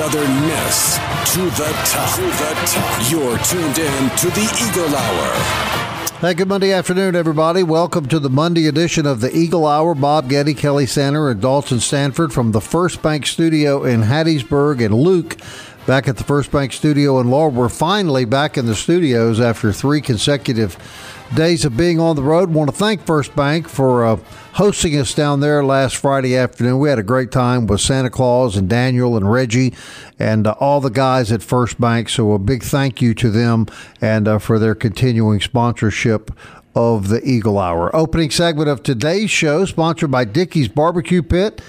Southern Miss to the top. To the top. You're tuned in to the Eagle Hour. Hey, good Monday afternoon, everybody. Welcome to the Monday edition of the Eagle Hour. Bob Getty, Kelly Sander, and Dalton Stanford from the First Bank Studio in Hattiesburg, and Luke back at the First Bank Studio in Laurel. We're finally back in the studios after three consecutive days of being on the road. Want to thank First Bank for uh, hosting us down there last Friday afternoon. We had a great time with Santa Claus and Daniel and Reggie and uh, all the guys at First Bank. So a big thank you to them and uh, for their continuing sponsorship of the Eagle Hour. Opening segment of today's show, sponsored by Dickey's Barbecue Pit.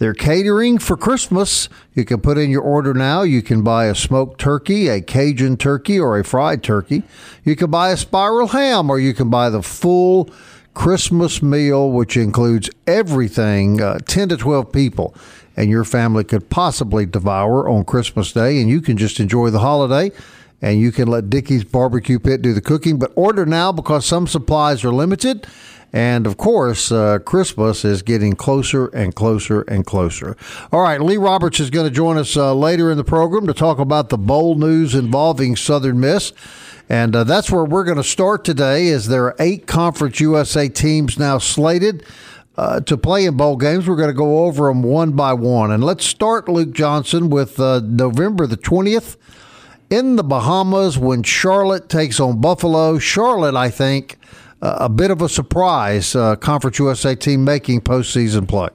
They're catering for Christmas. You can put in your order now. You can buy a smoked turkey, a Cajun turkey, or a fried turkey. You can buy a spiral ham, or you can buy the full Christmas meal, which includes everything uh, 10 to 12 people and your family could possibly devour on Christmas Day. And you can just enjoy the holiday and you can let Dickey's Barbecue Pit do the cooking. But order now because some supplies are limited. And of course, uh, Christmas is getting closer and closer and closer. All right, Lee Roberts is going to join us uh, later in the program to talk about the bowl news involving Southern Miss. And uh, that's where we're going to start today as there are eight Conference USA teams now slated uh, to play in bowl games. We're going to go over them one by one. And let's start, Luke Johnson, with uh, November the 20th in the Bahamas when Charlotte takes on Buffalo. Charlotte, I think, a bit of a surprise uh, Conference USA team making postseason play.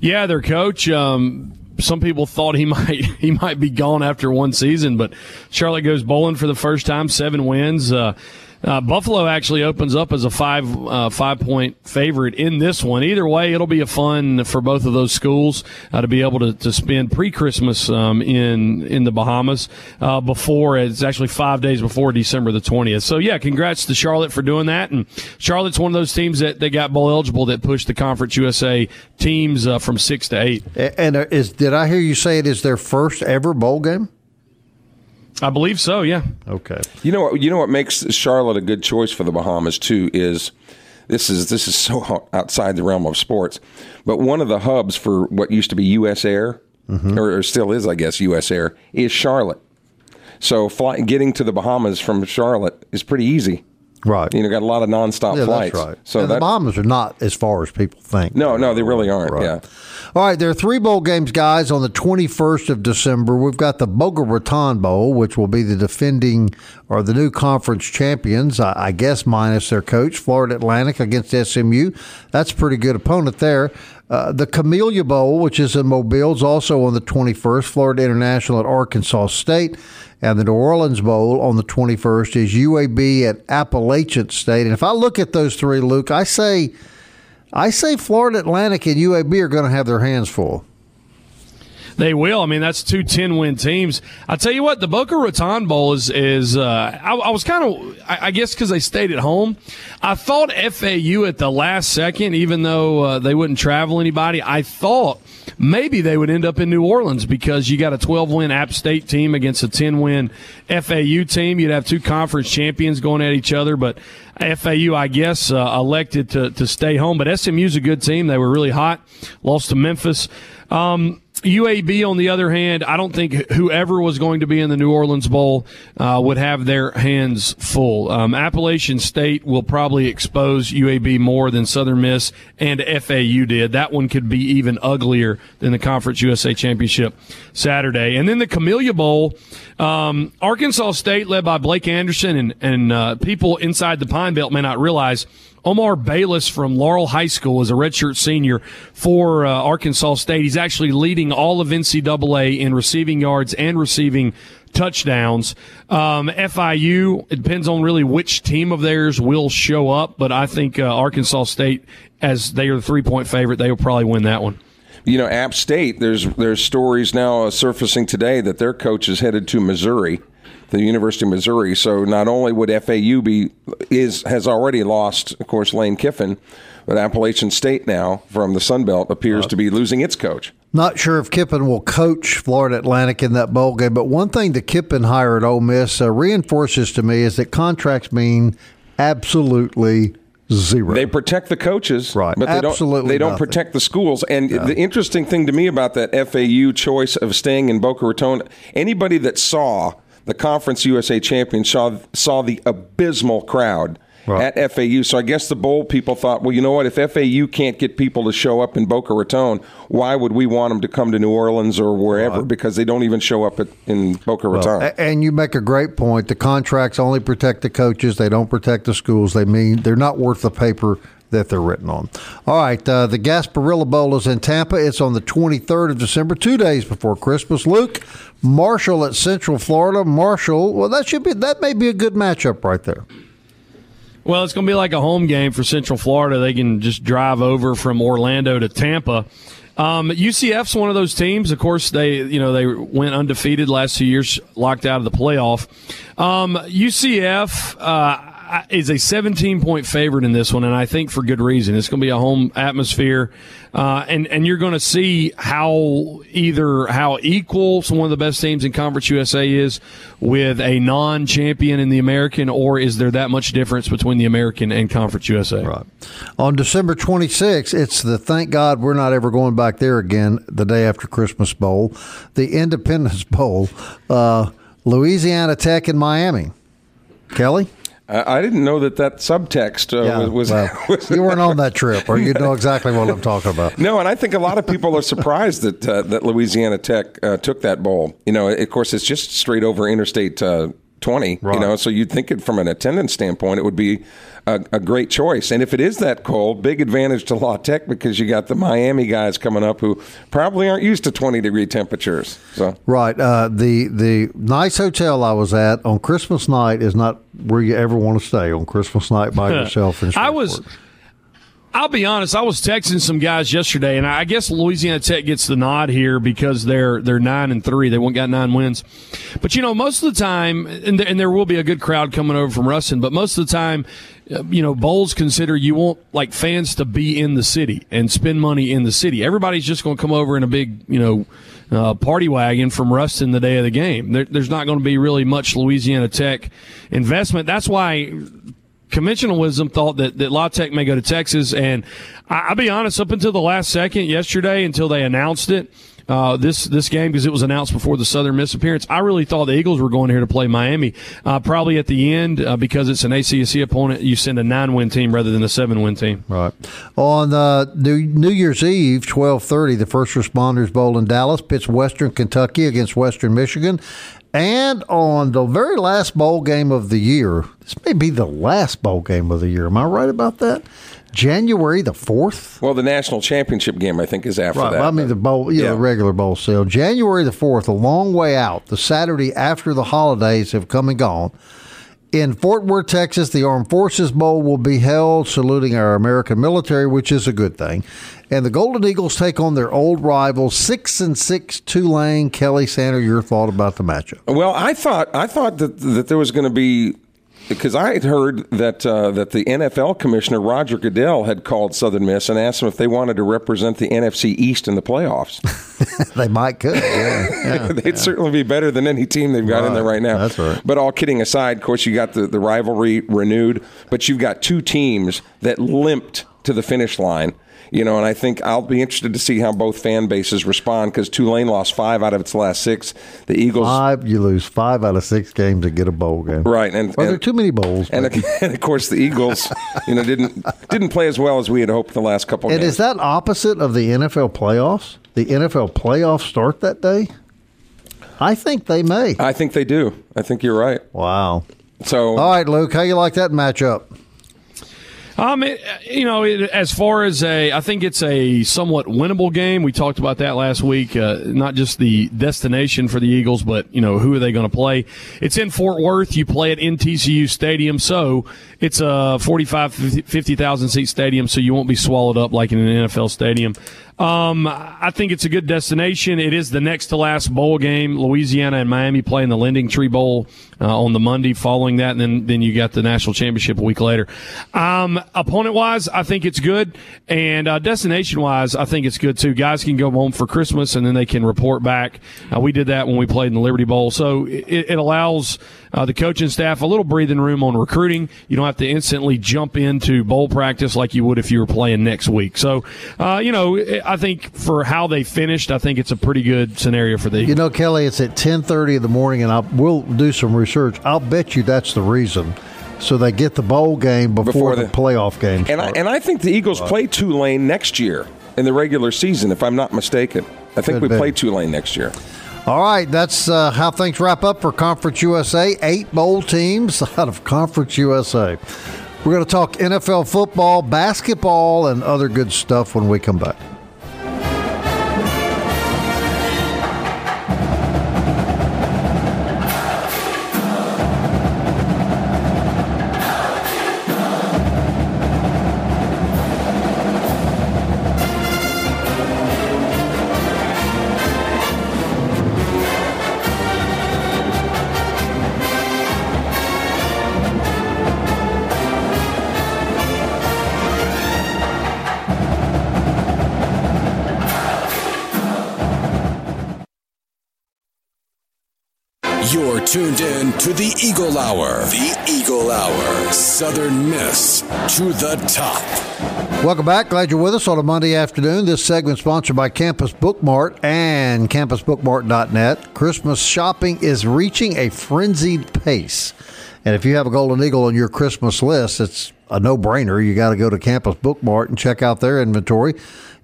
Yeah, their coach. Um, some people thought he might he might be gone after one season, but Charlotte goes bowling for the first time, seven wins. Uh, uh, Buffalo actually opens up as a five uh, five point favorite in this one. Either way, it'll be a fun for both of those schools uh, to be able to, to spend pre Christmas um, in in the Bahamas uh, before it's actually five days before December the twentieth. So yeah, congrats to Charlotte for doing that. And Charlotte's one of those teams that they got bowl eligible that pushed the Conference USA teams uh, from six to eight. And uh, is did I hear you say it is their first ever bowl game? I believe so. Yeah. Okay. You know what? You know what makes Charlotte a good choice for the Bahamas too is this is this is so outside the realm of sports, but one of the hubs for what used to be U.S. Air, Mm-hmm. or, or still is, I guess, U.S. Air, is Charlotte. So fly, getting to the Bahamas from Charlotte is pretty easy. Right. You know, got a lot of nonstop yeah, flights. that's right. So and that the Bahamas are not as far as people think. no, no, they really aren't. Right. Yeah. All right, there are three bowl games, guys, on the 21st of December. We've got the Boca Raton Bowl, which will be the defending or the new conference champions, I, I guess, minus their coach, Florida Atlantic against SMU. That's a pretty good opponent there. Uh, the Camellia Bowl, which is in Mobile, is also on the 21st. Florida International at Arkansas State. And the New Orleans Bowl on the 21st is UAB at Appalachian State. And if I look at those three, Luke, I say, I say Florida Atlantic and UAB are going to have their hands full. They will. I mean, that's two 10 win teams. I tell you what, the Boca Raton Bowl is, is uh, I, I was kind of, I, I guess because they stayed at home. I thought FAU at the last second, even though uh, they wouldn't travel anybody, I thought maybe they would end up in New Orleans because you got a 12 win App State team against a 10 win FAU team. You'd have two conference champions going at each other, but FAU, I guess, uh, elected to, to stay home. But SMU's a good team. They were really hot, lost to Memphis. Um, UAB, on the other hand, I don't think whoever was going to be in the New Orleans Bowl uh, would have their hands full. Um, Appalachian State will probably expose UAB more than Southern Miss and FAU did. That one could be even uglier than the Conference USA Championship Saturday. And then the Camellia Bowl, um, Arkansas State, led by Blake Anderson, and, and uh, people inside the Pine Belt may not realize Omar Bayless from Laurel High School is a redshirt senior for uh, Arkansas State. He's actually leading all of NCAA in receiving yards and receiving touchdowns. Um, FIU, it depends on really which team of theirs will show up, but I think uh, Arkansas State, as they are the three point favorite, they will probably win that one. You know, App State. There's there's stories now surfacing today that their coach is headed to Missouri, the University of Missouri. So not only would FAU be is has already lost, of course, Lane Kiffin, but Appalachian State now from the Sun Belt appears to be losing its coach. Not sure if Kiffin will coach Florida Atlantic in that bowl game, but one thing the Kiffin hire at Ole Miss uh, reinforces to me is that contracts mean absolutely zero. They protect the coaches, Right. But they Absolutely don't. They don't nothing. protect the schools. And the interesting thing to me about that FAU choice of staying in Boca Raton, anybody that saw the Conference USA champion saw saw the abysmal crowd. Right. At FAU, so I guess the bowl people thought, well, you know what? If FAU can't get people to show up in Boca Raton, why would we want them to come to New Orleans or wherever? Because they don't even show up at, in Boca Raton. A- And you make a great point. The contracts only protect the coaches; they don't protect the schools. They mean they're not worth the paper that they're written on. All right, uh, the Gasparilla Bowl is in Tampa. It's on the 23rd of December, two days before Christmas. Luke Marshall at Central Florida. Marshall, well, that should be that may be a good matchup right there. Well, it's going to be like a home game for Central Florida. They can just drive over from Orlando to Tampa. Um, UCF's one of those teams. Of course, they you know they went undefeated last two years, locked out of the playoff. Um, UCF uh, is a 17 point favorite in this one, and I think for good reason. It's going to be a home atmosphere, uh, and and you're going to see how either how equal one of the best teams in Conference USA is with a non champion in the American, or is there that much difference between the American and Conference USA? Right. On December 26th, it's the thank God we're not ever going back there again the day after Christmas Bowl, the Independence Bowl, uh, Louisiana Tech and Miami. Kelly? I, I didn't know that that subtext uh, was. was, well, was you weren't on that trip, or you know exactly what I'm talking about. No, and I think a lot of people are surprised that uh, that Louisiana Tech uh, took that bowl. You know, of course, it's just straight over Interstate uh, 20. Right. You know, so you'd think it from an attendance standpoint, it would be a, a great choice. And if it is that cold, big advantage to La Tech because you got the Miami guys coming up who probably aren't used to 20 degree temperatures. So Right. Uh, the the nice hotel I was at on Christmas night is not where you ever want to stay on Christmas night by yourself. In I was. I'll be honest. I was texting some guys yesterday, and I guess Louisiana Tech gets the nod here because they're they're nine and three. They won't got nine wins, but you know most of the time, and there, and there will be a good crowd coming over from Ruston. But most of the time, uh, you know, bowls consider you want like fans to be in the city and spend money in the city. Everybody's just going to come over in a big, you know. Uh, party wagon from Ruston the day of the game. There, there's not going to be really much Louisiana Tech investment. That's why conventionalism thought that, that La Tech may go to Texas. And I, I'll be honest, up until the last second yesterday, until they announced it, uh, this this game because it was announced before the Southern Miss appearance. I really thought the Eagles were going here to play Miami. Uh, probably at the end uh, because it's an ACC opponent, you send a nine win team rather than a seven win team. Right. On uh, New, New Year's Eve, 1230, the First Responders Bowl in Dallas pits Western Kentucky against Western Michigan. And on the very last bowl game of the year, this may be the last bowl game of the year. Am I right about that? January the 4th? well, the national championship game I think is after Right. that. I mean, the bowl, know, Yeah. the regular bowl sale. January the 4th, a long way out. The Saturday after the holidays have come and gone. In Fort Worth, Texas, the Armed Forces Bowl will be held, saluting our American military, which is a good thing. And the Golden Eagles take on their old rival, six and six Tulane. Kelly Sander, your thought about the matchup? Well, I thought I thought that that there was going to be because I had heard that uh, that the NFL commissioner Roger Goodell had called Southern Miss and asked them if they wanted to represent the NFC East in the playoffs. they might could. Yeah. yeah. They'd certainly be better than any team they've got in there Right. right now. That's right. But all kidding aside, of course, you got the, the rivalry renewed, but you've got two teams that limped to the finish line. You know, and I think I'll be interested to see how both fan bases respond because Tulane lost five out of its last six. The Eagles, Five, you lose five out of six games and get a bowl game. right? And, Well, there are too many bowls. and, and of course the Eagles, you know, didn't didn't play as well as we had hoped the last couple. And games. is that opposite of the NFL playoffs? The NFL playoffs start that day? I think they may. I think they do. I think you're right. Wow. So All right, Luke, how you like that matchup? Um, it, you know, it, as far as a, I think it's a somewhat winnable game. We talked about that last week. Uh, not just the destination for the Eagles, but you know who are they going to play? It's in Fort Worth. You play it in TCU Stadium, so it's a 45, 50,000 seat stadium, so you won't be swallowed up like in an NFL stadium. Um, I think it's a good destination. It is the next to last bowl game. Louisiana and Miami play in the LendingTree Bowl uh, on the Monday following that, and then then you got the national championship a week later. Um, opponent wise, I think it's good, and uh, destination wise, I think it's good too. Guys can go home for Christmas, and then they can report back. Uh, we did that when we played in the Liberty Bowl, so it, it allows uh, the coaching staff a little breathing room on recruiting. You don't have to instantly jump into bowl practice like you would if you were playing next week. So, uh, you know, I think for how they finished, I think it's a pretty good scenario for the. Eagles. You know, Kelly, it's at ten thirty in the morning, and I will do some research. I'll bet you that's the reason. So they get the bowl game before, before the, the, playoff game. And I, and I think the Eagles play Tulane next year in the regular season, if I'm not mistaken. I think Could we be. play Tulane next year. All right, that's uh, how things wrap up for Conference USA. Eight bowl teams out of Conference USA. We're going to talk NFL football, basketball, and other good stuff when we come back. Tuned in to the Eagle Hour. The Eagle Hour. Southern Miss to the top. Welcome back. Glad you're with us on a Monday afternoon. This segment sponsored by Campus Bookmart and campusbookmart.net. Christmas shopping is reaching a frenzied pace. And if you have a Golden Eagle on your Christmas list, it's a no brainer. You got to go to Campus Bookmart and check out their inventory.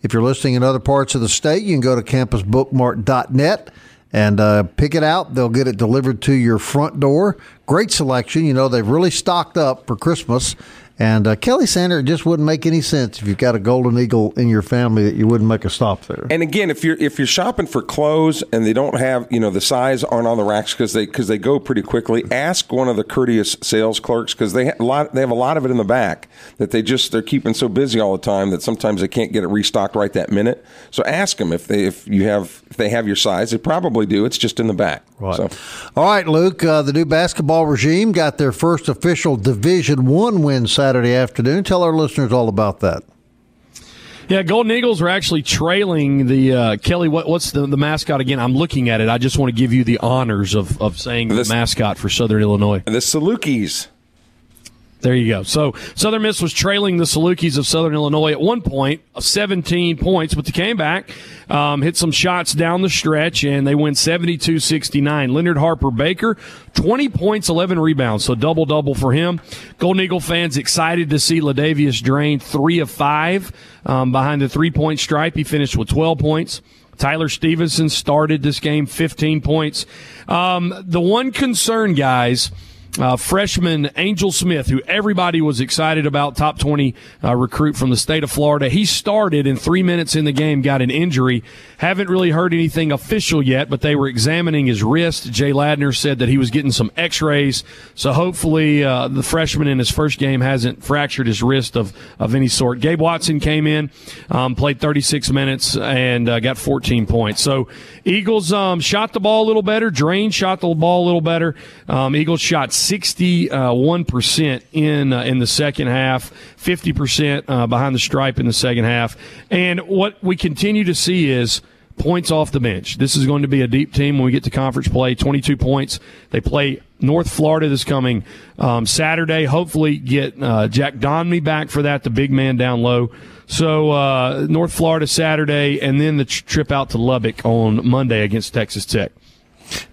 If you're listening in other parts of the state, you can go to campusbookmart.net and uh, pick it out. They'll get it delivered to your front door. Great selection. You know, they've really stocked up for Christmas. And uh, Kelly Center, it just wouldn't make any sense if you've got a golden eagle in your family that you wouldn't make a stop there. And again, if you're if you're shopping for clothes and they don't have you know the size aren't on the racks because they because they go pretty quickly, ask one of the courteous sales clerks because they have a lot they have a lot of it in the back that they just they're keeping so busy all the time that sometimes they can't get it restocked right that minute. So ask them if they if you have if they have your size. They probably do. It's just in the back. Right. So. All right, Luke. Uh, the new basketball regime got their first official Division One win Saturday Saturday afternoon. Tell our listeners all about that. Yeah, Golden Eagles are actually trailing the uh, Kelly. What, what's the, the mascot again? I'm looking at it. I just want to give you the honors of, of saying the mascot for Southern Illinois. The Salukis. There you go. So Southern Miss was trailing the Salukis of Southern Illinois at one point, 17 points, but they came back, um, hit some shots down the stretch, and they win 72-69. Leonard Harper Baker, 20 points, 11 rebounds, so double double for him. Golden Eagle fans excited to see LaDavius Draine three of five um, behind the three point stripe. He finished with 12 points. Tyler Stevenson started this game, 15 points. Um, the one concern, guys uh, freshman Angel Smith, who everybody was excited about, top 20 uh, recruit from the state of Florida. He started in three minutes in the game, got an injury. Haven't really heard anything official yet, but they were examining his wrist. Jay Ladner said that he was getting some x rays. So hopefully uh, the freshman in his first game hasn't fractured his wrist of, of any sort. Gabe Watson came in, um, played 36 minutes, and uh, got 14 points. So Eagles um, shot the ball a little better. Draine shot the ball a little better. Um, Eagles shot 61% in uh, in the second half, 50% uh, behind the stripe in the second half. And what we continue to see is points off the bench. This is going to be a deep team when we get to conference play. 22 points. They play North Florida this coming um, Saturday. Hopefully, get uh, Jack Donmy back for that, the big man down low. So uh, North Florida Saturday, and then the tr- trip out to Lubbock on Monday against Texas Tech.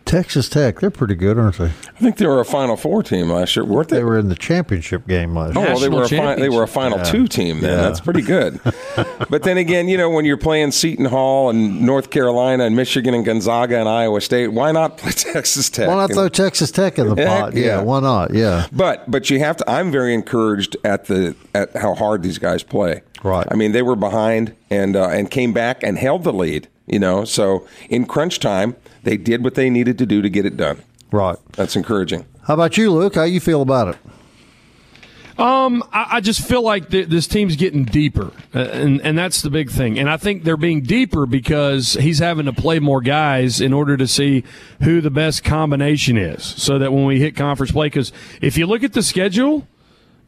Texas Tech, they're pretty good, aren't they? I think they were a Final Four team last year, weren't they? They were in the championship game last Oh, year. well, they were a fi- they were a. Final Yeah. Two team then. Yeah. That's pretty good. but then again, you know, when you're playing Seton Hall and North Carolina and Michigan and Gonzaga and Iowa State, why not play Texas Tech? Why not throw know? Texas Tech in the Heck, pot? Yeah, yeah. why not? Yeah. But but you have to. I'm very encouraged at the at how hard these guys play. Right. I mean, they were behind and uh, and came back and held the lead. You know, so in crunch time, they did what they needed to do to get it done. Right. That's encouraging. How about you, Luke? How you feel about it? I, I just feel like th- this team's getting deeper, uh, and and that's the big thing. And I think they're being deeper because he's having to play more guys in order to see who the best combination is, so that when we hit conference play, because if you look at the schedule.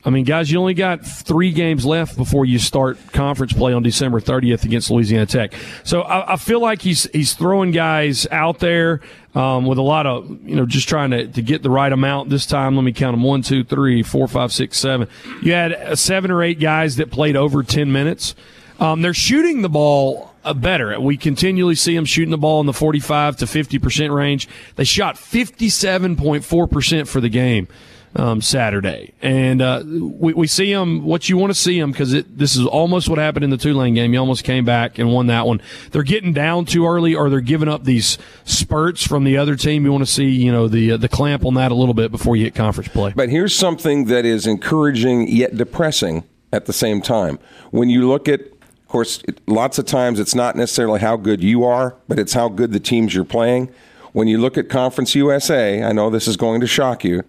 I mean, guys, you only got three games left before you start conference play on December 30th against Louisiana Tech. So I, I feel like he's he's throwing guys out there um, with a lot of you know just trying to, to get the right amount. This time, let me count them: one, two, three, four, five, six, seven. You had uh, seven or eight guys that played over 10 minutes. Um, they're shooting the ball uh, better. We continually see them shooting the ball in the 45 to 50 percent range. They shot 57.4 percent for the game um, Saturday, and uh, we, we see them what you want to see them because this is almost what happened in the Tulane game. You almost came back and won that one. They're getting down too early, or they're giving up these spurts from the other team. You want to see you know the uh, the clamp on that a little bit before you hit conference play. But here's something that is encouraging yet depressing at the same time. When you look at, of course, lots of times it's not necessarily how good you are, but it's how good the teams you're playing. When you look at Conference USA, I know this is going to shock you,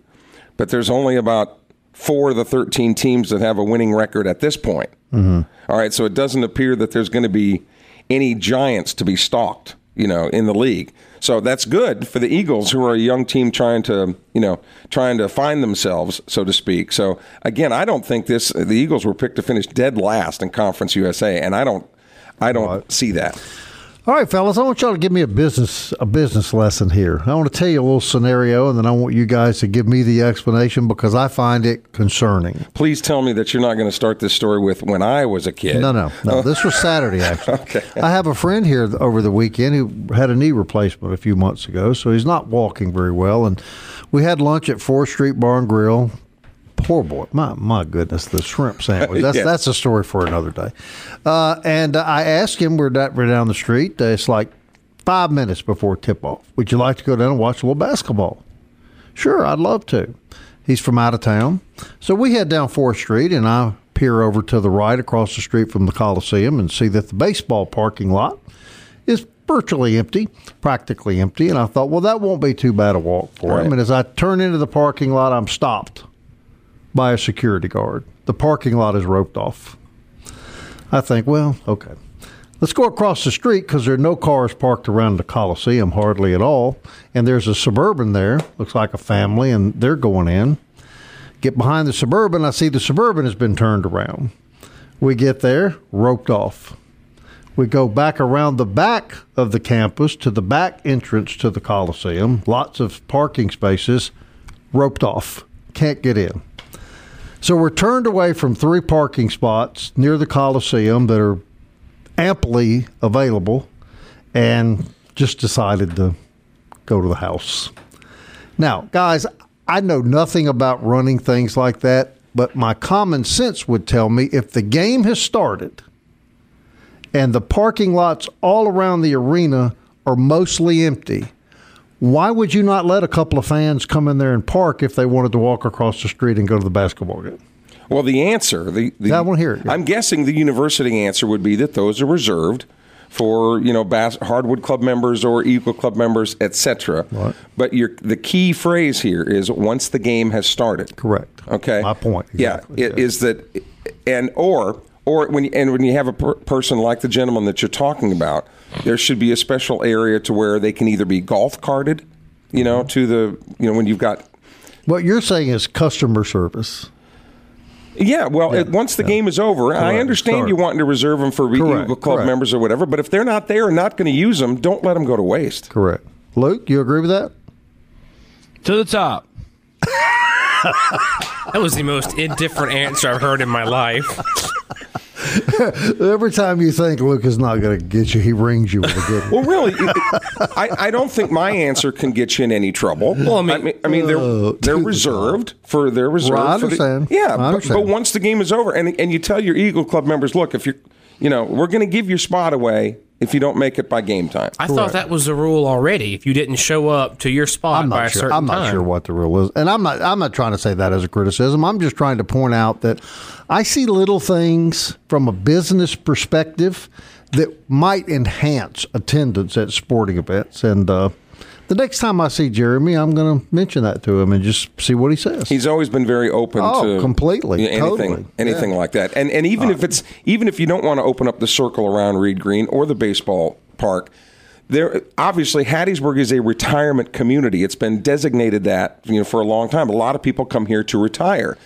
but there's only about four of the 13 teams that have a winning record at this point. Mm-hmm. All right, so it doesn't appear that there's going to be any giants to be stalked, you know, in the league. So that's good for the Eagles, who are a young team trying to, you know, trying to find themselves, so to speak. So again, I don't think this. The Eagles were picked to finish dead last in Conference USA, and I don't, I don't see that. All right, fellas, I want y'all to give me a business a business lesson here. I want to tell you a little scenario, and then I want you guys to give me the explanation because I find it concerning. Please tell me that you're not going to start this story with when I was a kid. No, no, no. This was Saturday, actually. Okay. I have a friend here over the weekend who had a knee replacement a few months ago, so he's not walking very well. And we had lunch at Fourth Street Bar and Grill. Poor boy, my my goodness, the shrimp sandwich. That's Yeah. that's a story for another day. Uh, and I asked him, we're that we're down the street. Uh, it's like five minutes before tip off. Would you like to go down and watch a little basketball? Sure, I'd love to. He's from out of town. So we head down 4th Street, and I peer over to the right across the street from the Coliseum and see that the baseball parking lot is virtually empty, practically empty. And I thought, well, that won't be too bad a walk for Right. him. And as I turn into the parking lot, I'm stopped by a security guard. The parking lot is roped off. I think, well, okay. Let's go across the street because there are no cars parked around the Coliseum, hardly at all. And there's a Suburban there, looks like a family, and they're going in. Get behind the Suburban, I see the Suburban has been turned around. We get there, roped off. We go back around the back of the campus to the back entrance to the Coliseum. Lots of parking spaces, roped off. Can't get in. So we're turned away from three parking spots near the Coliseum that are amply available and just decided to go to the house. Now, guys, I know nothing about running things like that, but my common sense would tell me if the game has started and the parking lots all around the arena are mostly empty, why would you not let a couple of fans come in there and park if they wanted to walk across the street and go to the basketball game? Well, the answer, the, the I wanna hear it, yeah. I'm guessing the university answer would be that those are reserved for you know bas- hardwood club members or eagle club members, etc. Right. But your the key phrase here is once the game has started. Correct. Okay. My point, exactly, Yeah, it yeah. is that, and or or when you, and when you have a per- person like the gentleman that you're talking about, there should be a special area to where they can either be golf carted, you know, Mm-hmm. to the you know when you've got What you're saying is customer service. Yeah, well, it, once the game is over, I understand Start. you wanting to reserve them for Correct. Club Correct. members or whatever, but if they're not there and not going to use them, don't let them go to waste. Correct. Luke, you agree with that? To the top. That was the most indifferent answer I've heard in my life. Every time you think Luke is not going to get you, he rings you with a good one. Well, really, I, I don't think my answer can get you in any trouble. Well, I mean, I mean, I mean they're uh, they're reserved for their reserve. Well, I understand. The, yeah, understand. But, but, once the game is over, and and you tell your Eagle Club members, look, if you're, you know, we're going to give your spot away if you don't make it by game time. I Correct. thought that was the rule already. If you didn't show up to your spot I'm by a sure. certain I'm not time. sure what the rule is, and I'm not. I'm not trying to say that as a criticism. I'm just trying to point out that I see little things from a business perspective that might enhance attendance at sporting events, and uh, the next time I see Jeremy, I'm going to mention that to him and just see what he says. He's always been very open oh, to completely anything, totally. anything yeah. like that. And and even uh, if it's even if you don't want to open up the circle around Reed Green or the baseball park, there obviously Hattiesburg is a retirement community. It's been designated that you know for a long time. A lot of people come here to retire.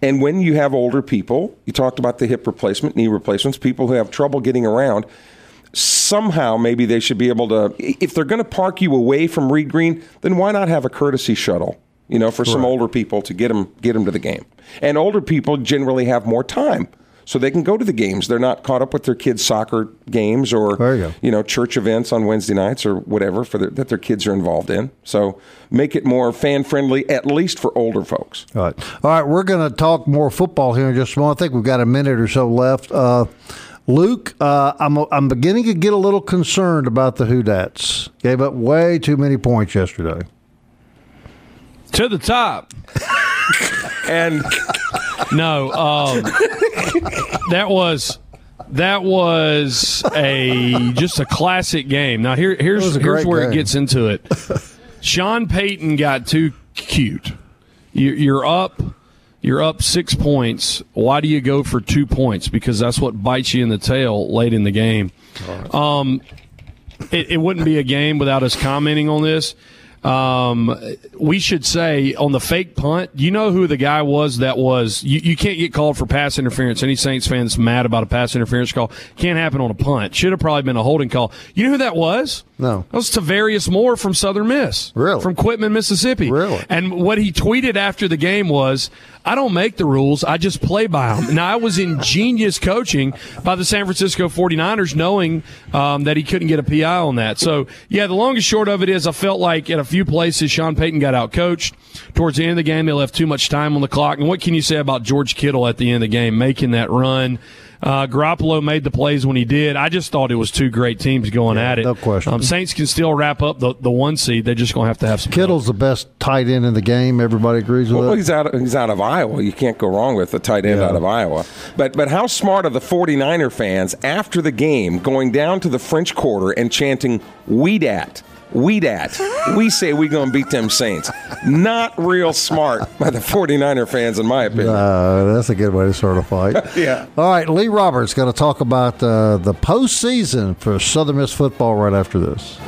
And when you have older people, you talked about the hip replacement, knee replacements, people who have trouble getting around somehow maybe they should be able to if they're going to park you away from Reed Green, then why not have a courtesy shuttle? You know, for some older people to get them get them to the game. And older people generally have more time. So they can go to the games. They're not caught up with their kids' soccer games or you, you, know church events on Wednesday nights or whatever for their, that their kids are involved in. So make it more fan friendly, at least for older folks. All right, all right. We're going to talk more football here in just a moment. I think we've got a minute or so left. Uh, Luke, uh, I'm I'm beginning to get a little concerned about the Who Dats. Gave up way too many points yesterday. To the top. and no, um, that was that was a just a classic game. Now here here's here's where game. it gets into it. Sean Payton got too cute. You're up you're up six points. Why do you go for two points? Because that's what bites you in the tail late in the game. Right. Um, it, it wouldn't be a game without us commenting on this. Um, we should say on the fake punt, you know who the guy was that was? You, you can't get called for pass interference. Any Saints fans mad about a pass interference call can't happen on a punt. Should have probably been a holding call. You know who that was? No, that was Tarvarius Moore from Southern Miss, really from Quitman, Mississippi. Really, and what he tweeted after the game was, "I don't make the rules, I just play by them." now, I was ingenious coaching by the San Francisco 49ers, knowing um, that he couldn't get a PI on that. So, yeah, the long and short of it is, I felt like at a few places Sean Payton got out coached. Towards the end of the game, they left too much time on the clock. And what can you say about George Kittle at the end of the game making that run? Uh, Garoppolo made the plays when he did. I just thought it was two great teams going yeah, at it. No question. Um, Saints can still wrap up the, the one seed. They're just going to have to have some. Kittle's help. the best tight end in the game. Everybody agrees with well, that. He's out. Of, he's out of Iowa. You can't go wrong with a tight end yeah. out of Iowa. But but how smart are the 49er fans after the game going down to the French Quarter and chanting "Weed at"? We dat. We say we going to beat them Saints. Not real smart by the 49er fans, in my opinion. Uh, that's a good way to start a fight. yeah. All right, Lee Roberts going to talk about uh, the postseason for Southern Miss football right after this.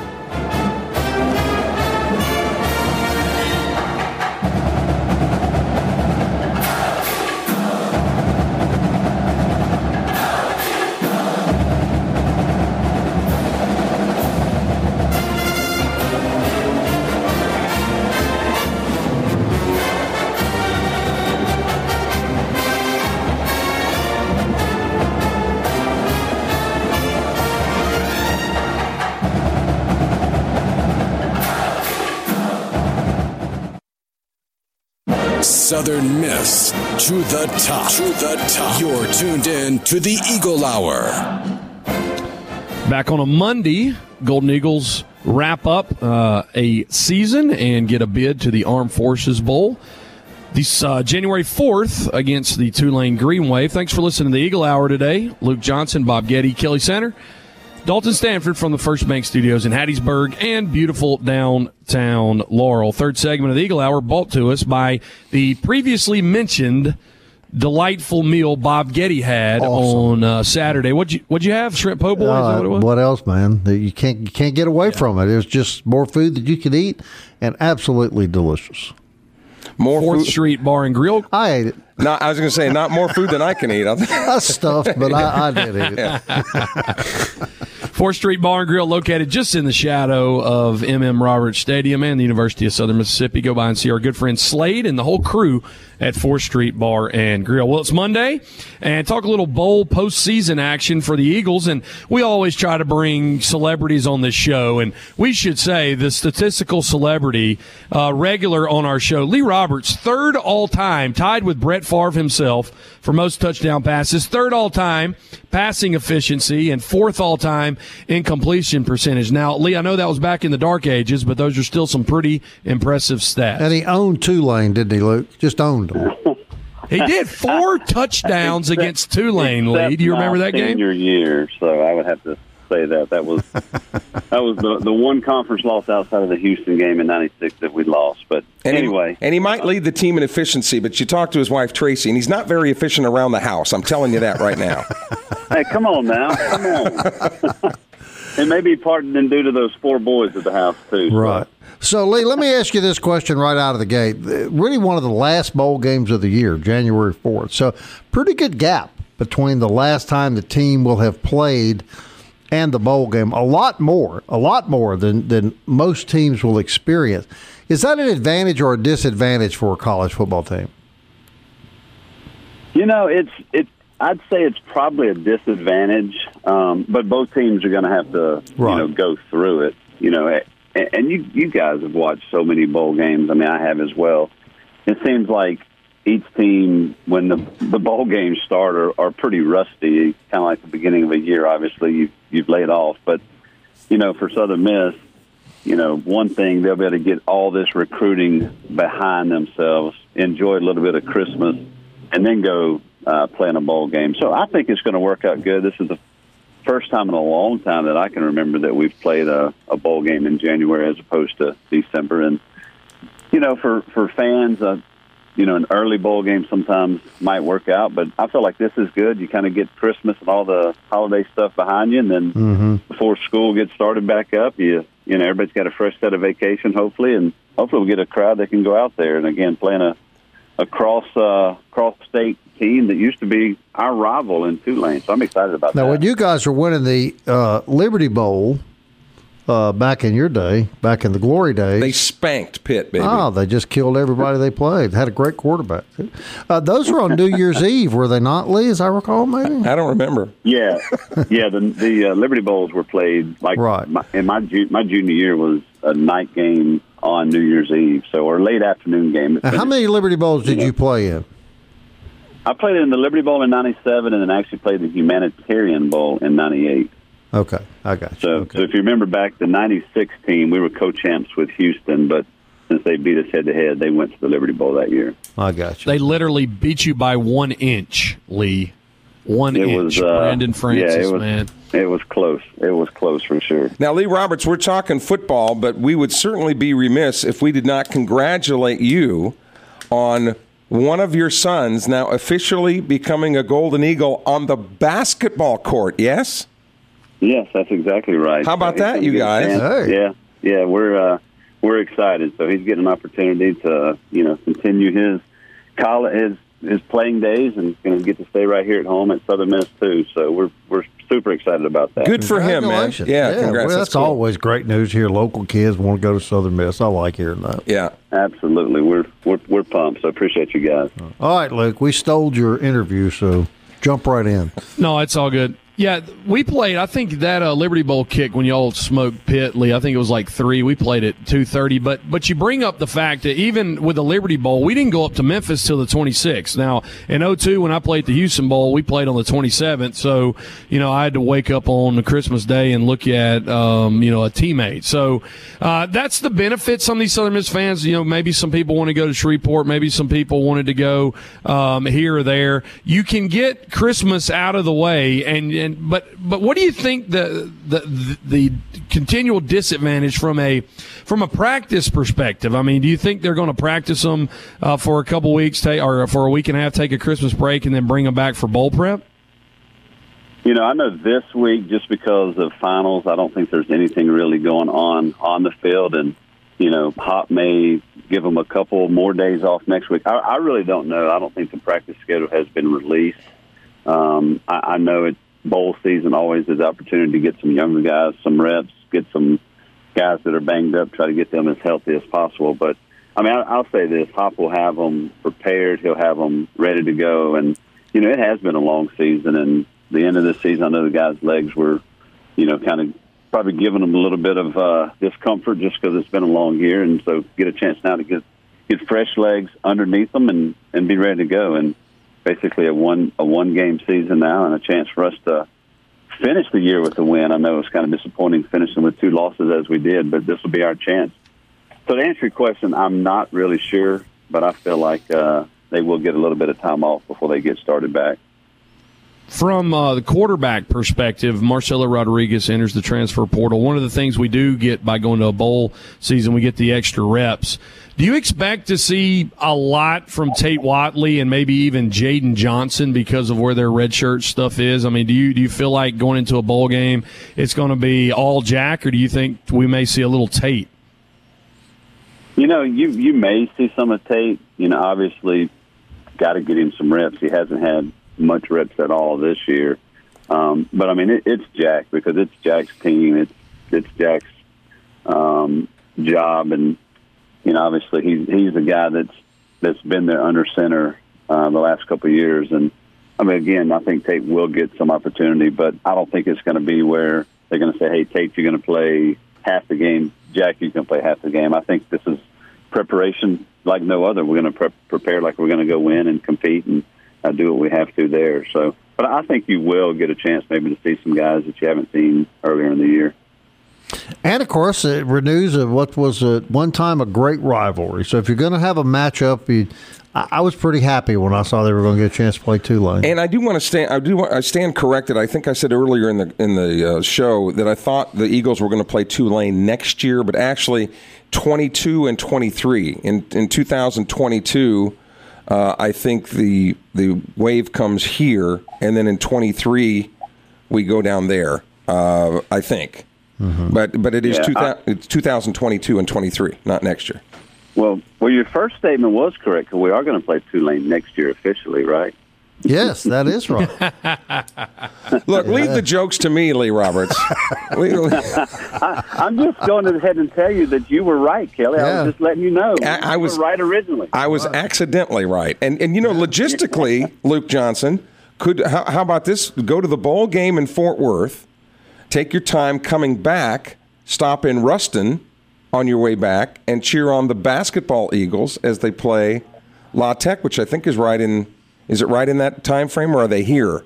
To the top. To the top. You're tuned in to the Eagle Hour. Back on a Monday, Golden Eagles wrap up uh, a season and get a bid to the Armed Forces Bowl. This uh, January 4th against the Tulane Green Wave. Thanks for listening to the Eagle Hour today. Luke Johnson, Bob Getty, Kelly Center. Dalton Stanford from the First Bank Studios in Hattiesburg and beautiful downtown Laurel. Third segment of the Eagle Hour brought to us by the previously mentioned delightful meal Bob Getty had awesome. on uh, Saturday. What'd you What'd you have? Shrimp po' boy? Uh, what, what, else, man? You can't you can't get away yeah. from it. It's just more food that you can eat and absolutely delicious. More Fourth food. Street Bar and Grill. I ate it. No, I was going to say not more food than I can eat. I stuffed, but I, I did eat it. Fourth Street Bar and Grill, located just in the shadow of MM Roberts Stadium and the University of Southern Mississippi. Go by and see our good friend Slade and the whole crew at Fourth Street Bar and Grill. Well, it's Monday, and talk a little bowl postseason action for the Eagles. And we always try to bring celebrities on this show, and we should say the statistical celebrity uh, regular on our show, Lee Roberts, third all time, tied with Brett Favre himself for most touchdown passes, third all time passing efficiency, and fourth all time in completion percentage. Now, Lee, I know that was back in the dark ages, but those are still some pretty impressive stats. And he owned Tulane, didn't he, Luke? Just owned them. He did four touchdowns Except- against Tulane. Lee, do you remember my that game? Senior year, so I would have to say that that was that was the the one conference loss outside of the Houston game in '96 that we lost. But And anyway, he, and he might lead the team in efficiency, but you talk to his wife Tracy, and he's not very efficient around the house. I'm telling you that right now. hey, come on now, come on. it may be part and due to those four boys at the house too. so- Right. So, Lee, let me ask you this question right out of the gate. Really, one of the last bowl games of the year, January 4th. So, pretty good gap between the last time the team will have played and the bowl game. A lot more, a lot more than, than most teams will experience. Is that an advantage or a disadvantage for a college football team? You know, it's it. I'd say it's probably a disadvantage, um, but both teams are going to have to, Right. you know, go through it. You know, and, and you you guys have watched so many bowl games. I mean, I have as well. It seems like each team, when the the bowl games start, are, are pretty rusty. Kind of like the beginning of a year. Obviously, you you've laid off, but you know, for Southern Miss, you know, one thing they'll be able to get all this recruiting behind themselves, enjoy a little bit of Christmas, and then go uh, play in a bowl game. So I think it's going to work out good. This is the first time in a long time that I can remember that we've played a, a bowl game in January as opposed to December. And you know, for for fans, uh, you know, an early bowl game sometimes might work out, but I feel like this is good. You kind of get Christmas and all the holiday stuff behind you, and then before school gets started back up, you you know everybody's got a fresh set of vacation, hopefully, and hopefully we'll get a crowd that can go out there and again playing a a cross uh, cross state team that used to be our rival in Tulane. So I'm excited about Now, that. Now, when you guys were winning the uh, Liberty Bowl uh, back in your day, back in the glory days, They spanked Pitt, baby. Oh, they just killed everybody they played. Had a great quarterback. Uh, those were on New Year's Eve, were they not, Lee? As I recall, maybe. I don't remember. Yeah, yeah. The the uh, Liberty Bowls were played like Right. my, in my ju- my junior year was a night game on New Year's Eve, so or late afternoon game. How many Liberty Bowls did you play in? I played in the Liberty Bowl in '97, and then actually played the Humanitarian Bowl in '98. Okay, I got you. So, okay. so if you remember back the '96 team, we were co-champs with Houston, but since they beat us head to head, they went to the Liberty Bowl that year. I got you. They literally beat you by one inch, Lee. One It inch. was uh, Brandon Francis, yeah, it was, man. It was close. It was close for sure. Now, Lee Roberts, we're talking football, but we would certainly be remiss if we did not congratulate you on one of your sons now officially becoming a Golden Eagle on the basketball court. Yes? Yes, that's exactly right. How about He's that, you guys? Hey. Yeah, yeah, we're uh, we're excited. So he's getting an opportunity to you know continue his college his his playing days and going to get to stay right here at home at Southern Miss too. So we're we're super excited about that. Good for him, man. Congratulations. Yeah, congrats. Well, that's cool. always great news here. Local kids want to go to Southern Miss. I like hearing that. Yeah. Absolutely, we're we're we're pumped. So appreciate you guys. All right, Luke, we stole your interview, so jump right in. No, it's all good. Yeah, we played. I think that uh, Liberty Bowl kick when y'all smoked Pitley, I think it was like three. We played at two thirty. But but you bring up the fact that even with the Liberty Bowl, we didn't go up to Memphis till the twenty sixth. Now in 02, when I played the Houston Bowl, we played on the twenty seventh. So you know I had to wake up on the Christmas Day and look at um, you know a teammate. So uh, that's the benefit. Some of these Southern Miss fans, you know, maybe some people want to go to Shreveport, maybe some people wanted to go um, here or there. You can get Christmas out of the way, and, and but but what do you think the the the continual disadvantage from a from a practice perspective? I mean, do you think they're going to practice them uh, for a couple weeks, take, or for a week and a half, take a Christmas break, and then bring them back for bowl prep? You know, I know this week just because of finals, I don't think there's anything really going on on the field, and you know, Hop may give them a couple more days off next week. I, I really don't know. I don't think the practice schedule has been released. Um, I, I know it. Bowl season always is opportunity to get some younger guys some reps, get some guys that are banged up, try to get them as healthy as possible. But I mean, I'll say this: Hop will have them prepared. He'll have them ready to go. And you know, it has been a long season, and the end of this season, I know the guys' legs were, you know, kind of probably giving them a little bit of uh, discomfort just because it's been a long year, and so get a chance now to get get fresh legs underneath them and and be ready to go. And basically a one a one game season now, and a chance for us to finish the year with a win. I know it's kind of disappointing finishing with two losses as we did, but this will be our chance. So to answer your question, I'm not really sure, but I feel like uh, they will get a little bit of time off before they get started back. From uh, the quarterback perspective, Marcelo Rodriguez enters the transfer portal. One of the things we do get by going to a bowl season, we get the extra reps. Do you expect to see a lot from Tate Whatley and maybe even Jaden Johnson because of where their redshirt stuff is? I mean, do you do you feel like going into a bowl game it's going to be all Jack, or do you think we may see a little Tate? You know, you you may see some of Tate. You know, obviously, got to get him some reps. He hasn't had much reps at all this year. Um, but I mean, it, it's Jack because it's Jack's team. It's it's Jack's um, job, and you know, obviously he's he's a guy that's that's been there under center uh, the last couple of years. And I mean, again, I think Tate will get some opportunity, but I don't think it's going to be where they're going to say, "Hey, Tate, you're going to play half the game. Jack, you can play half the game." I think this is preparation like no other. We're going to pre- prepare like we're going to go win and compete and uh, do what we have to there. So, but I think you will get a chance maybe to see some guys that you haven't seen earlier in the year. And of course, it renews what was at one time a great rivalry. So if you're going to have a matchup, you, I, was pretty happy when I saw they were going to get a chance to play Tulane. And I do want to stand. I do. Want, I stand corrected. I think I said earlier in the in the uh, show that I thought the Eagles were going to play Tulane next year, but actually, 22 and 23 in in 2022. Uh, I think the the wave comes here, and then in 23 we go down there. Uh, I think. Mm-hmm. But but it is yeah, two, I, it's 2022 and 23, not next year. Well, well, your first statement was correct because we are going to play Tulane next year officially, right? Yes, that is right. Look, leave the jokes to me, Lee Roberts. I, am just going ahead and tell you that you were right, Kelly. Yeah. I was just letting you know. I, I was right originally. I was right. accidentally right, and and you know, logistically, Luke Johnson could. How, how about this? Go to the bowl game in Fort Worth Take your time coming back, stop in Ruston on your way back, and cheer on the basketball Eagles as they play La Tech, which I think is right in. Is it right in that time frame, or are they here?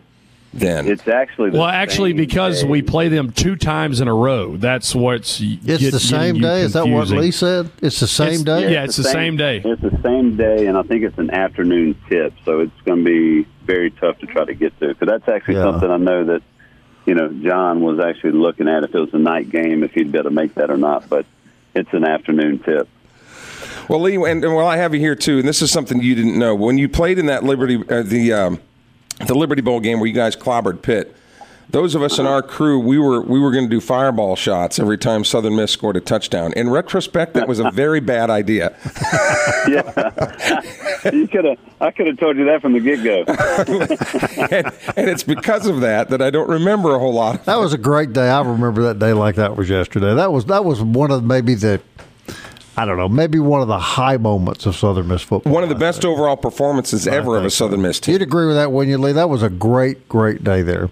Then it's actually well, actually, because day. we play them two times in a row. That's what's it's get, the same day. Is that what Lee said? It's the same it's, day. Yeah, yeah it's, it's, the same, same day. It's the same day, and I think it's an afternoon tip, so it's going to be very tough to try to get to. Because that's actually yeah. something I know that you know, John was actually looking at if it was a night game, if he'd better make that or not. But it's an afternoon tip. Well, Lee, and, and while I have you here too, and this is something you didn't know, when you played in that Liberty, uh, the um, the Liberty Bowl game where you guys clobbered Pitt, those of us in our crew, we were we were going to do fireball shots every time Southern Miss scored a touchdown. In retrospect, that was a very bad idea. yeah, you could have. I could have told you that from the get go. and, and, it's because of that that I don't remember a whole lot. that was a great day. I remember that day like that was yesterday. That was that was one of maybe the. I don't know, maybe one of the high moments of Southern Miss football. One of the best overall performances ever of a Southern Miss team. You'd agree with that, wouldn't you, Lee? That was a great, great day there.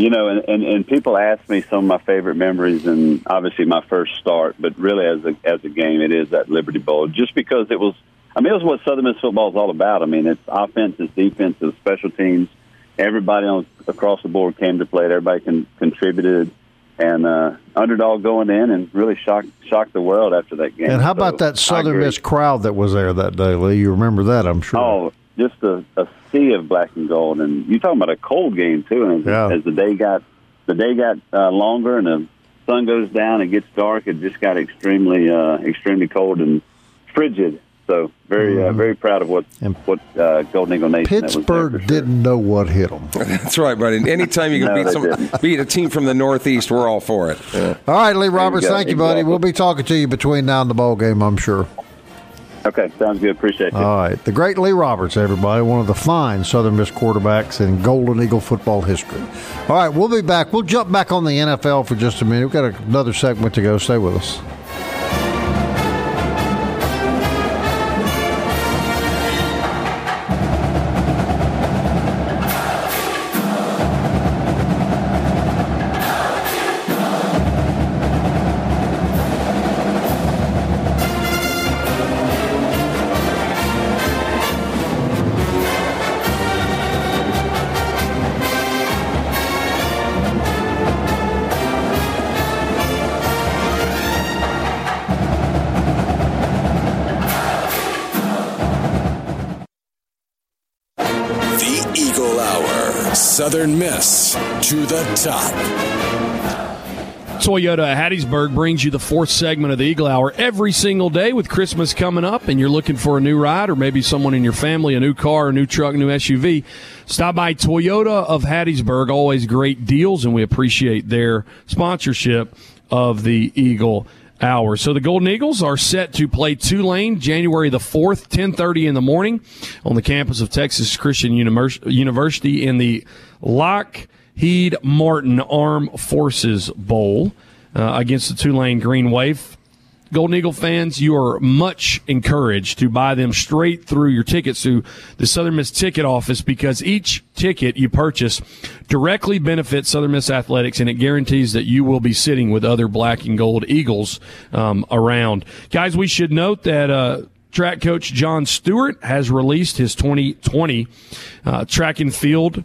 You know, and, and, and people ask me some of my favorite memories, and obviously my first start, but really as a as a game, it is that Liberty Bowl, just because it was. I mean, it was what Southern Miss football is all about. I mean, it's offense, it's defense, it's special teams. Everybody on across the board came to play. Everybody con- contributed, and uh, underdog going in and really shocked shocked the world after that game. And how about that Southern Miss crowd that was there that day, Lee? You remember that? I'm sure. Oh, just a, a sea of black and gold. And you're talking about a cold game too. And as, yeah. as the day got the day got uh, longer and the sun goes down, it gets dark. It just got extremely uh, extremely cold and frigid. So very mm-hmm. uh, very proud of what and what uh, Golden Eagle Nation. Pittsburgh sure. didn't know what hit them. That's right, buddy. Anytime you can no, beat some beat a team from the Northeast, we're all for it. Yeah. All right, Lee Roberts. You thank you, buddy. Exactly. We'll be talking to you between now and the ball game. I'm sure. Okay, sounds good. Appreciate it. All right. The great Lee Roberts, everybody, one of the fine Southern Miss quarterbacks in Golden Eagle football history. All right, we'll be back. We'll jump back on the NFL for just a minute. We've got another segment to go. Stay with us. Toyota Hattiesburg brings you the fourth segment of the Eagle Hour every single day with Christmas coming up and you're looking for a new ride or maybe someone in your family, a new car, a new truck, a new SUV. Stop by Toyota of Hattiesburg. Always great deals and we appreciate their sponsorship of the Eagle Hour. So the Golden Eagles are set to play Tulane January the 4th, 1030 in the morning on the campus of Texas Christian Univers- University in the Lockheed Martin Armed Forces Bowl uh, against the Tulane Green Wave. Golden Eagle fans, you are much encouraged to buy them straight through your tickets through the Southern Miss ticket office because each ticket you purchase directly benefits Southern Miss athletics and it guarantees that you will be sitting with other black and gold Eagles um, around. Guys, we should note that. Uh, Track coach John Stewart has released his 2020 uh, track and field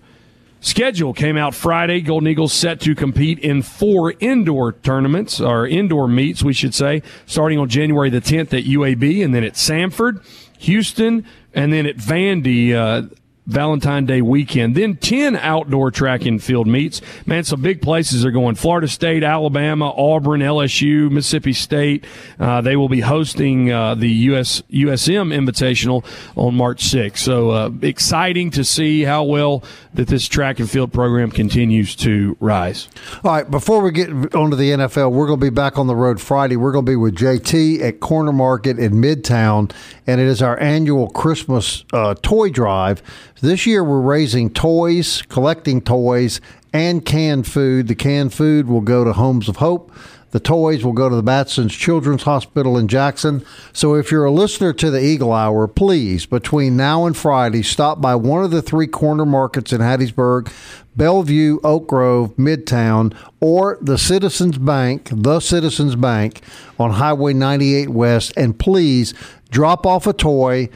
Schedule came out Friday. Golden Eagles set to compete in four indoor tournaments, or indoor meets, we should say, starting on January the 10th at UAB, and then at Samford, Houston, and then at Vandy. Uh, Valentine Day weekend. Then 10 outdoor track and field meets. Man, some big places are going. Florida State, Alabama, Auburn, LSU, Mississippi State. Uh, they will be hosting uh, the US USM Invitational on March 6th. So uh, exciting to see how well that this track and field program continues to rise. All right, before we get onto the NFL, we're going to be back on the road Friday. We're going to be with JT at Corner Market in Midtown, and it is our annual Christmas uh, toy drive. This year, we're raising toys, collecting toys, and canned food. The canned food will go to Homes of Hope. The toys will go to the Batson's Children's Hospital in Jackson. So if you're a listener to the Eagle Hour, please, between now and Friday, stop by one of the three corner markets in Hattiesburg, Bellevue, Oak Grove, Midtown, or the Citizens Bank, the Citizens Bank on Highway 98 West, and please drop off a toy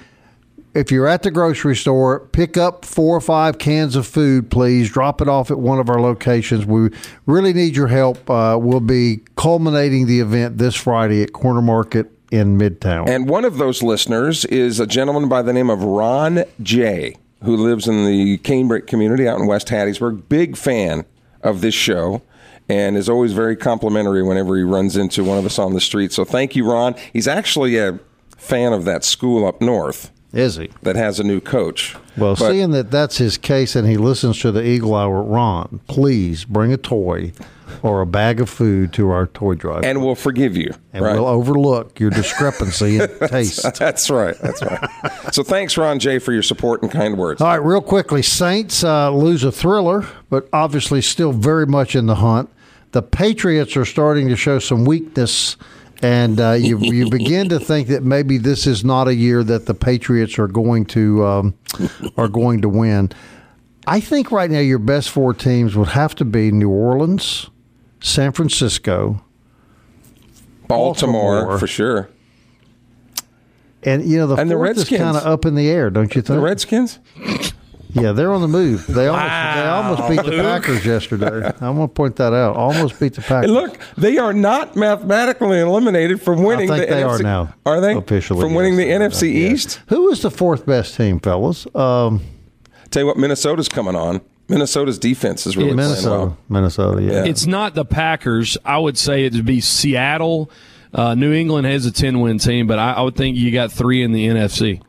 if you're at the grocery store, pick up four or five cans of food, please. Drop it off at one of our locations. We really need your help. Uh, we'll be culminating the event this Friday at Corner Market in Midtown. And one of those listeners is a gentleman by the name of Ron J., who lives in the Canebrake community out in West Hattiesburg. Big fan of this show and is always very complimentary whenever he runs into one of us on the street. So thank you, Ron. He's actually a fan of that school up north. Is he? That has a new coach. Well, But- seeing that that's his case and he listens to the Eagle Hour, Ron, please bring a toy or a bag of food to our toy drive. and we'll forgive you. and right? we'll overlook your discrepancy in taste. That's right. That's right. so thanks, Ron J, for your support and kind words. All right, real quickly, Saints uh, lose a thriller, but obviously still very much in the hunt. The Patriots are starting to show some weakness, and uh, you you begin to think that maybe this is not a year that the Patriots are going to um, are going to win. I think right now your best four teams would have to be New Orleans, San Francisco, Baltimore, Baltimore. for sure. and you know the And the fourth is Redskins. kind of up in the air, don't you think? The Redskins? Yeah, they're on the move. They almost they almost beat the Packers yesterday. I'm going to point that out. Almost beat the Packers. And look, they are not mathematically eliminated from winning. I think the they NFC. are now. Are they officially from winning yes, the they are NFC. Yeah. East? Who is the fourth best team, fellas? Um, Tell you what, Minnesota's coming on. Minnesota's defense is really playing Minnesota. well. Minnesota. Yeah. Yeah. It's not the Packers. I would say it'd be Seattle. Uh, New England has a 10 win team, but I, I would think you got three in the NFC.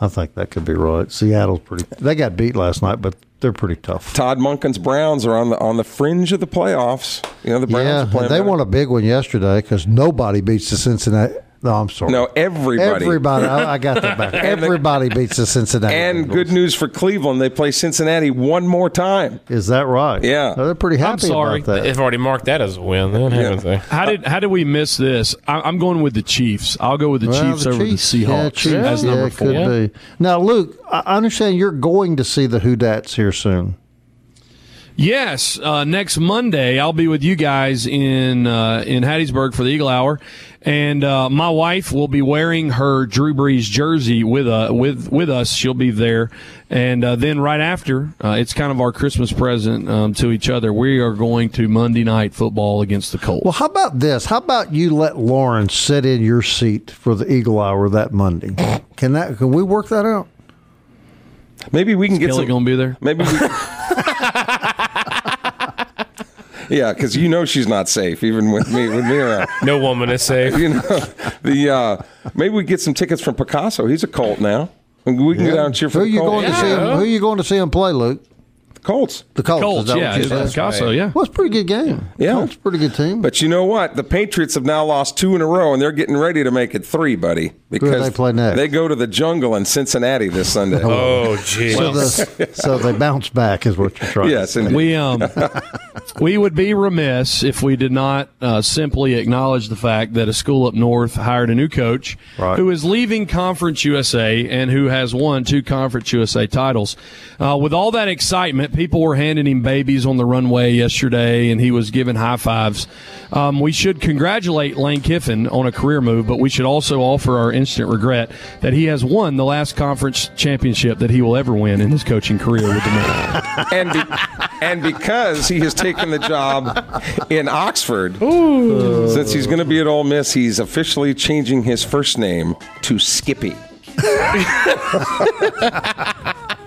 I think that could be right. Seattle's pretty. They got beat last night, but they're pretty tough. Todd Monken's Browns are on the on the fringe of the playoffs. You know the Browns Yeah, are playing. they better. won a big one yesterday because nobody beats the Cincinnati No, I'm sorry. No, everybody. Everybody. I, I got that back. And the- Everybody beats the Cincinnati. And Bengals. good news for Cleveland, they play Cincinnati one more time. Is that right? Yeah. Oh, they're pretty happy sorry. about that. They've already marked that as a win, then, haven't they? How did how did we miss this? I, I'm going with the Chiefs. I'll go with the Well, Chiefs over Chiefs. the Yeah, Seahawks Chiefs. as yeah, number it four. could be. Now, Luke, I I understand you're going to see the Who Dats here soon. Yes, uh, next Monday I'll be with you guys in uh, in Hattiesburg for the Eagle Hour, and uh, my wife will be wearing her Drew Brees jersey with uh, with with us. She'll be there, and uh, then right after, uh, it's kind of our Christmas present um, to each other. We are going to Monday Night Football against the Colts. Well, how about this? How about you let Lauren sit in your seat for the Eagle Hour that Monday? Can that? Can we work that out? Maybe we can get Kelly some. going to be there? Maybe we. yeah, because you know she's not safe, even with me with me around. No woman is safe. You know, the uh, maybe we get some tickets from Picasso. He's a cult now. We can go down and cheer for Who the you Colts. going to see him? Who you going to see him play, Luke? Colts. The Colts. Colts, is yeah, what it's? Picasso, yeah. Well, it's a pretty good game. Yeah. Colts pretty good team. But you know what? The Patriots have now lost two in a row, and they're getting ready to make it three, buddy. Because they play next? They go to the jungle in Cincinnati this Sunday. Oh, jeez. so, the, so they bounce back, is what you're trying. yes, to say. indeed. We um we would be remiss if we did not uh, simply acknowledge the fact that a school up north hired a new coach Right. who is leaving Conference USA and who has won two Conference USA titles. Uh, with all that excitement, people were handing him babies on the runway yesterday, and he was giving high fives. Um, we should congratulate Lane Kiffin on a career move, but we should also offer our instant regret that he has won the last conference championship that he will ever win in his coaching career with the North. and be, and because he has taken the job in Oxford, since he's going to be at Ole Miss, he's officially changing his first name to Skippy.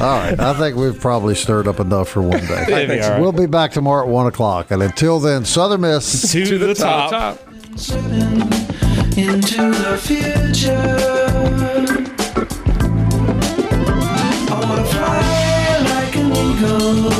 All right. I think we've probably stirred up enough for one day. It'd all right. We'll be back tomorrow at 1 o'clock. And until then, Southern Miss. to, the, top. into the future. I wanna fly like an eagle